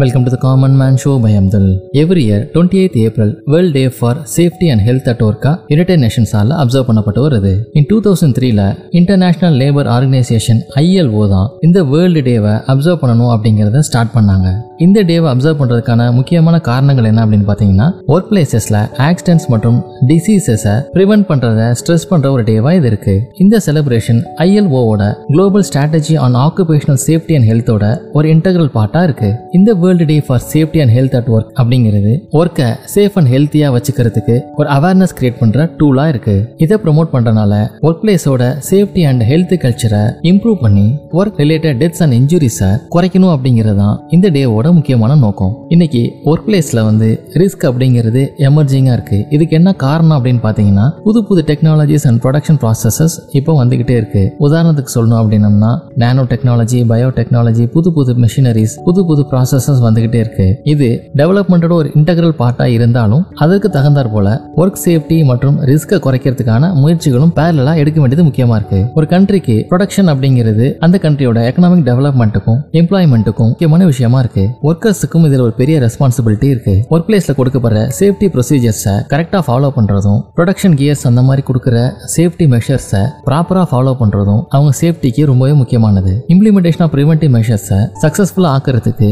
Welcome to the Common Man Show by Abdul. Every year, 28th April, World Day for Safety and Health at Work United நேஷன்ஸால் observe பண்ணப்பட்டு வருது in two thousand த்ரீல International Labour organisation ILO தான் இந்த world டேவை observe பண்ணணும் அப்படிங்கிறத start பண்ணாங்க. இந்த டேவை அப்சர்வ் பண்ணுறதுக்கான முக்கியமான காரணங்கள் என்ன அப்படின்னு பார்த்தீங்கன்னா ஒர்க் பிளேசஸில் ஆக்சிடென்ட்ஸ் மற்றும் டிசீசஸை ப்ரிவென்ட் பண்ணுறத ஸ்ட்ரெஸ் பண்ணுற ஒரு டேவாக இது இருக்கு. இந்த celebration ஐஎல்ஓவோட global strategy on occupational safety and ஹெல்த்தோட ஒரு இன்டெகிரல் பார்ட்டாக இருக்கு. இந்த world day for safety and health at work அப்படிங்கிறது ஒர்க்கை சேஃப் அண்ட் ஹெல்த்தியாக வச்சுக்கிறதுக்கு ஒரு அவேர்னஸ் கிரியேட் பண்ணுற டூலாக இருக்கு. இதை ப்ரொமோட் பண்ணுறனால ஒர்க் பிளேஸோட சேஃப்டி அண்ட் ஹெல்த் கல்ச்சரை இம்ப்ரூவ் பண்ணி ஒர்க் ரிலேட்டட் டெத்ஸ் அண்ட் இன்ஜுரிஸை குறைக்கணும் அப்படிங்கிறது தான் இந்த டேவோட முக்கியமான நோக்கம். இன்னைக்கு ஒர்க் பிளேஸில் வந்து ரிஸ்க் அப்படிங்கிறது எமர்ஜிங்காக இருக்கு. இதுக்கு என்ன காரணம் அப்படின்னு பார்த்தீங்கன்னா புது புது டெக்னாலஜிஸ் அண்ட் ப்ரொடக்ஷன் ப்ராசஸஸ் இப்போ வந்துகிட்டே இருக்கு. உதாரணத்துக்கு சொல்லணும் அப்படின்னம்னா நேனோ டெக்னாலஜி பயோ டெக்னாலஜி புது புது மிஷினரிஸ் புது புது ப்ராசஸஸ் வந்துகிட்டே இருக்கு. இது டெவலப்மெண்ட்டோட ஒரு இன்டெகிரல் பார்ட்டாக இருந்தாலும் அதற்கு தகுந்தார் போல ஒர்க் சேஃப்டி மற்றும் ரிஸ்க்கை குறைக்கிறதுக்கான முயற்சிகளும் பேரலா எடுக்க வேண்டியது முக்கியமா இருக்கு. ஒரு கண்ட்ரிக்கு ப்ரொடக்ஷன் அப்படிங்கிறது அந்த கண்ட்ரியோட எக்கனாமிக் டெவலப்மெண்ட்டுக்கும் எம்ப்ளாய்மெண்ட்டுக்கும் முக்கியமான விஷயமா இருக்கு. ஒர்க்கர்ஸுக்கும் இதில் ஒரு பெரிய ரெஸ்பான்சிபிலிட்டி இருக்கு. ஒர்க் பிளேஸ்ல கொடுக்கப்படுற சேஃப்டி ப்ரொசீஜர்ஸை கரெக்டாக ஃபாலோ பண்றதும் ப்ரொடக்ஷன் கியர்ஸ் அந்த மாதிரி கொடுக்குற சேஃப்டி மெஷர்ஸை ப்ராப்பராக ஃபாலோ பண்றதும் அவங்க சேஃப்டிக்கு ரொம்பவே முக்கியமானது. இம்ப்ளிமெண்டேஷன் ஆஃப் ப்ரிவென்டிவ் மெஷர்ஸை சக்ஸஸ்ஃபுல்லாக ஆக்கிறதுக்கு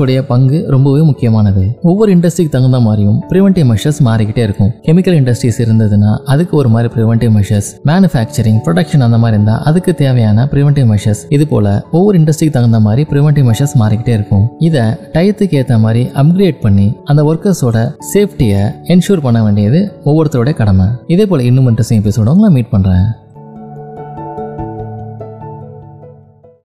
உடைய பங்கு ரொம்பவே முக்கியமானது. ஒவ்வொரு இண்டஸ்ட்ரிக்கு தகுந்த மாதிரியும் ப்ரிவென்டிவ் மெஷர்ஸ் மாறிக்கிட்டே இருக்கும். கெமிக்கல் இண்டஸ்ட்ரீஸ் இருந்ததுன்னா அதுக்கு ஒரு மாதிரி ப்ரிவென்டிவ் மெஷர்ஸ் மேனுஃபேக்சரிங் ப்ரொடக்ஷன் அந்த மாதிரி இருந்தால் அதுக்கு தேவையான ப்ரிவென்டிவ் மெஷர்ஸ் இது போல ஒவ்வொரு இண்டஸ்ட்ரிக்கு தகுந்த மாதிரி ப்ரிவென்டிவ் மெஷர்ஸ் மாறிக்கிட்டே இருக்கும். இதை டயத்துக்கு ஏற்ற மாதிரி அப்கிரேட் பண்ணி அந்த ஒர்க்கர்ஸோட சேஃப்டியை என்ஷூர் பண்ண வேண்டியது ஒவ்வொருத்தரோட கடமை. இதே போல இன்னும் இன்ட்ரெஸ்டிங் எபிசோட உங்களை மீட் பண்றேன்.